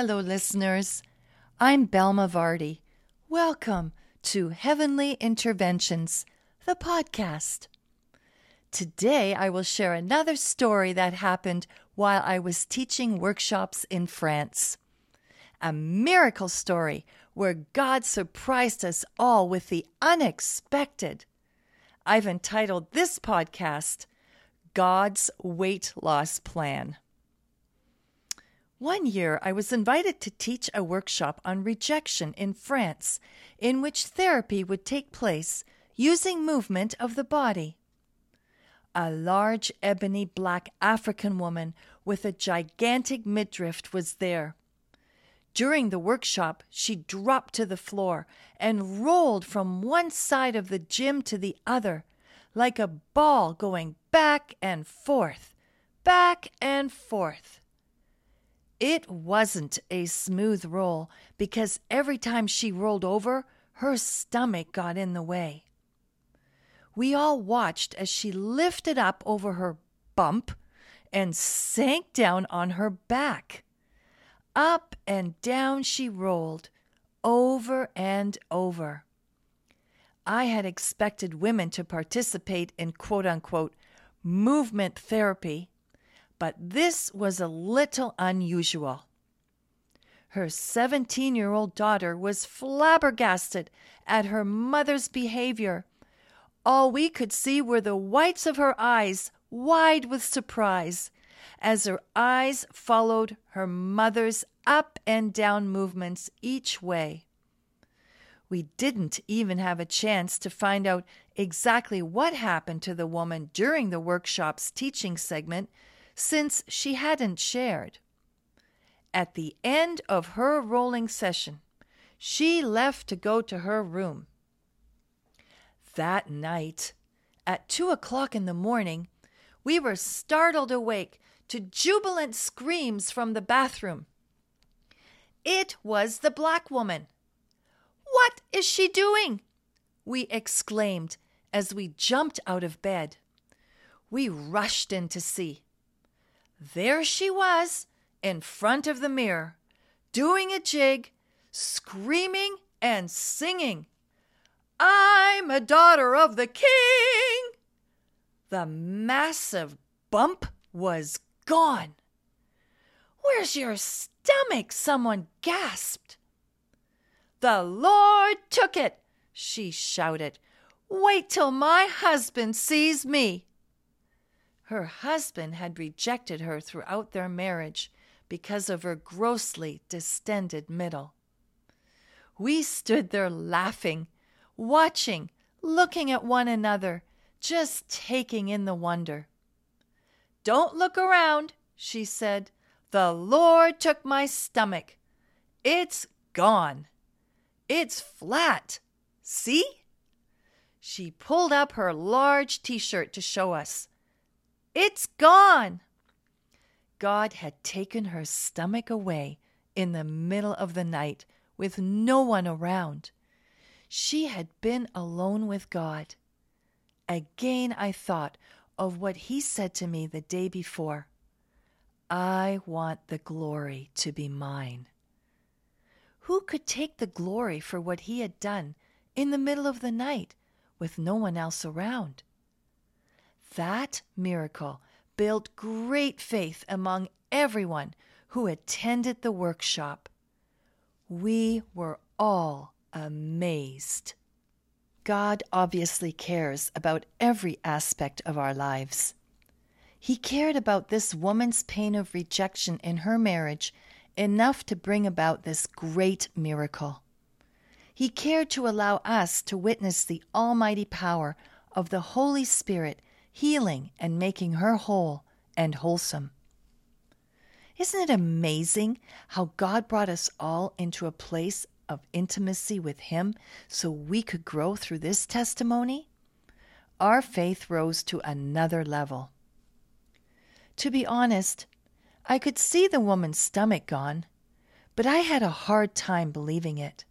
Hello, listeners. I'm Belma Vardy. Welcome to Heavenly Interventions, the podcast. Today, I will share another story that happened while I was teaching workshops in France. A miracle story where God surprised us all with the unexpected. I've entitled this podcast, God's Weight Loss Plan. One year, I was invited to teach a workshop on rejection in France, in which therapy would take place using movement of the body. A large ebony black African woman with a gigantic midriff was there. During the workshop, she dropped to the floor and rolled from one side of the gym to the other, like a ball going back and forth, back and forth. It wasn't a smooth roll because every time she rolled over, her stomach got in the way. We all watched as she lifted up over her bump and sank down on her back. Up and down she rolled, over and over. I had expected women to participate in quote unquote movement therapy, but this was a little unusual. Her 17 year old daughter was flabbergasted at her mother's behavior. All we could see were the whites of her eyes, wide with surprise, as her eyes followed her mother's up and down movements each way. We didn't even have a chance to find out exactly what happened to the woman during the workshop's teaching segment since she hadn't shared. At the end of her rolling session, she left to go to her room. That night, at two o'clock in the morning, we were startled awake to jubilant screams from the bathroom. It was the black woman. What is she doing? We exclaimed as we jumped out of bed. We rushed in to see. There she was, in front of the mirror, doing a jig, screaming and singing. I'm a daughter of the king. The massive bump was gone. Where's your stomach? Someone gasped. The Lord took it, she shouted. Wait till my husband sees me. Her husband had rejected her throughout their marriage because of her grossly distended middle. We stood there laughing, watching, looking at one another, just taking in the wonder. Don't look around, she said. The Lord took my stomach. It's gone. It's flat. See? She pulled up her large t shirt to show us. It's gone. God had taken her stomach away in the middle of the night with no one around. She had been alone with God. Again, I thought of what He said to me the day before I want the glory to be mine. Who could take the glory for what he had done in the middle of the night with no one else around? That miracle built great faith among everyone who attended the workshop. We were all amazed. God obviously cares about every aspect of our lives. He cared about this woman's pain of rejection in her marriage enough to bring about this great miracle. He cared to allow us to witness the almighty power of the Holy Spirit healing and making her whole and wholesome. Isn't it amazing how God brought us all into a place of intimacy with Him so we could grow through this testimony? Our faith rose to another level. To be honest, I could see the woman's stomach gone, but I had a hard time believing it.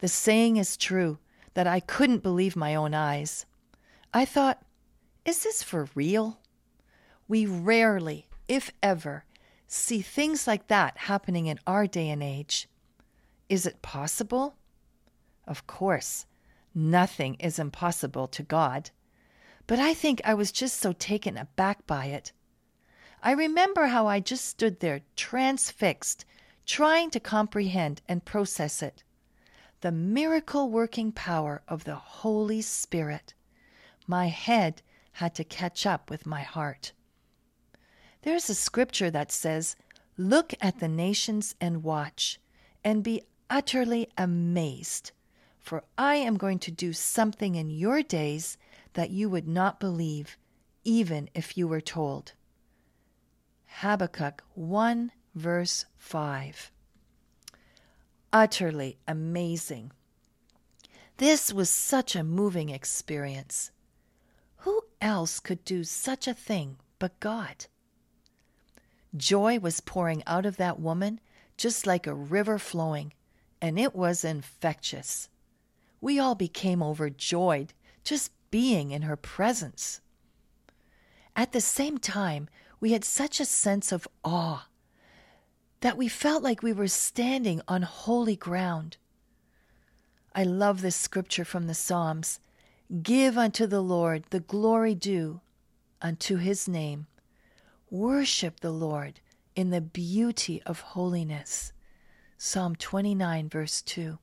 The saying is true that I couldn't believe my own eyes. I thought, is this for real? We rarely, if ever, see things like that happening in our day and age. Is it possible? Of course, nothing is impossible to God. But I think I was just so taken aback by it. I remember how I just stood there transfixed, trying to comprehend and process it. The miracle working power of the Holy Spirit. My head had to catch up with my heart. There's a scripture that says, Look at the nations and watch, and be utterly amazed, for I am going to do something in your days that you would not believe, even if you were told. Habakkuk 1, verse 5. Utterly amazing. This was such a moving experience. Else could do such a thing but God? Joy was pouring out of that woman just like a river flowing, and it was infectious. We all became overjoyed just being in her presence. At the same time, we had such a sense of awe that we felt like we were standing on holy ground. I love this scripture from the Psalms Give unto the Lord the glory due unto his name. Worship the Lord in the beauty of holiness. Psalm 29, verse 2.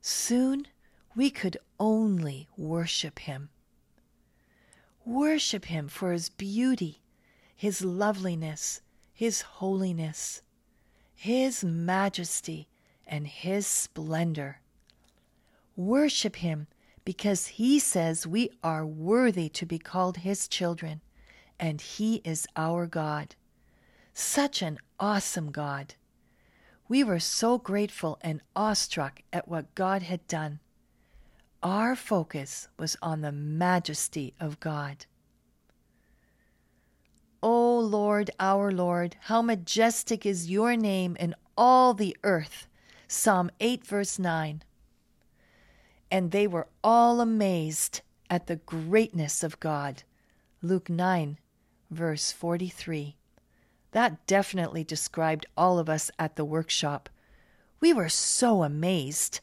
Soon we could only worship him. Worship him for his beauty, his loveliness, his holiness, his majesty, and his splendor. Worship him because he says we are worthy to be called his children, and he is our God. Such an awesome God. We were so grateful and awestruck at what God had done. Our focus was on the majesty of God. O Lord, our Lord, how majestic is your name in all the earth. Psalm 8, verse 9 and they were all amazed at the greatness of God. Luke 9, verse 43. That definitely described all of us at the workshop. We were so amazed.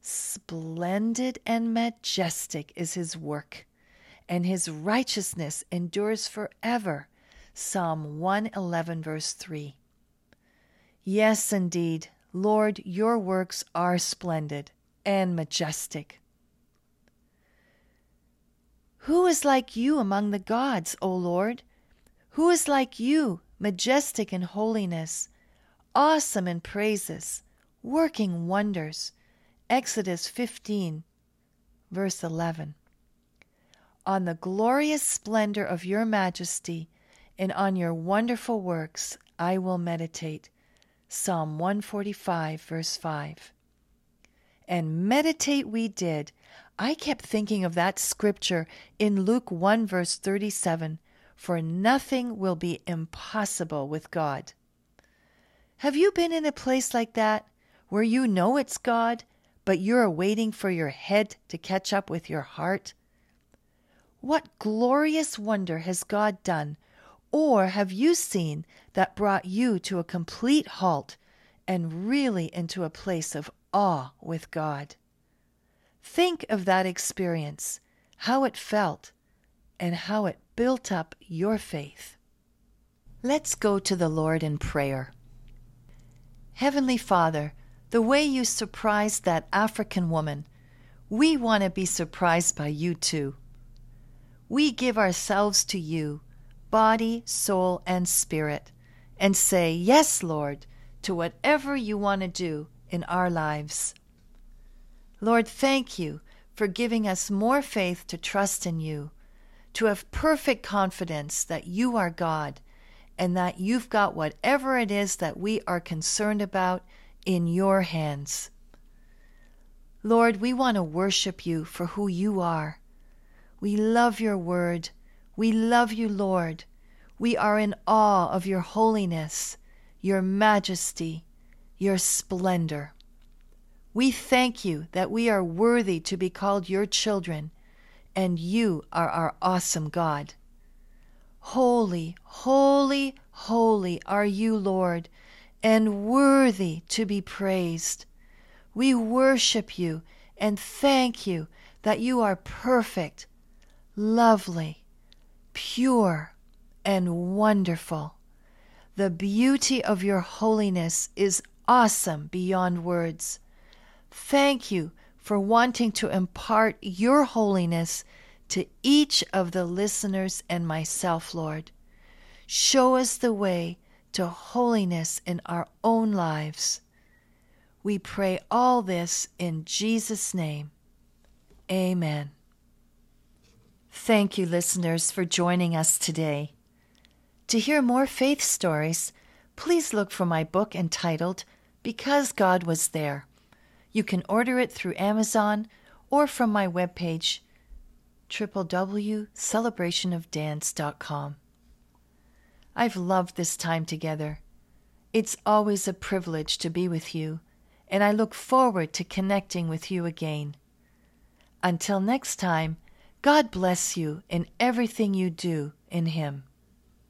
Splendid and majestic is his work, and his righteousness endures forever. Psalm 111, verse 3. Yes, indeed, Lord, your works are splendid and majestic. Who is like you among the gods, O Lord? Who is like you, majestic in holiness, awesome in praises, working wonders? Exodus 15, verse 11. On the glorious splendor of your majesty and on your wonderful works I will meditate. Psalm 145, verse 5 and meditate we did. I kept thinking of that scripture in Luke 1, verse 37 For nothing will be impossible with God. Have you been in a place like that where you know it's God, but you're waiting for your head to catch up with your heart? What glorious wonder has God done, or have you seen that brought you to a complete halt and really into a place of awe with God. Think of that experience, how it felt, and how it built up your faith. Let's go to the Lord in prayer. Heavenly Father, the way you surprised that African woman, we want to be surprised by you too. We give ourselves to you, body, soul, and spirit, and say, Yes, Lord, to whatever you want to do in our lives. Lord, thank you for giving us more faith to trust in you, to have perfect confidence that you are God and that you've got whatever it is that we are concerned about in your hands. Lord, we want to worship you for who you are. We love your word. We love you, Lord. We are in awe of your holiness, your majesty, your splendor. We thank you that we are worthy to be called your children, and you are our awesome God. Holy, holy, holy are you, Lord, and worthy to be praised. We worship you and thank you that you are perfect, lovely, pure, and wonderful. The beauty of your holiness is awesome beyond words. Thank you for wanting to impart your holiness to each of the listeners and myself, Lord. Show us the way to holiness in our own lives. We pray all this in Jesus' name. Amen. Thank you, listeners, for joining us today. To hear more faith stories, please look for my book entitled Because God Was There. You can order it through Amazon or from my webpage, www.celebrationofdance.com. I've loved this time together. It's always a privilege to be with you, and I look forward to connecting with you again. Until next time, God bless you in everything you do in Him.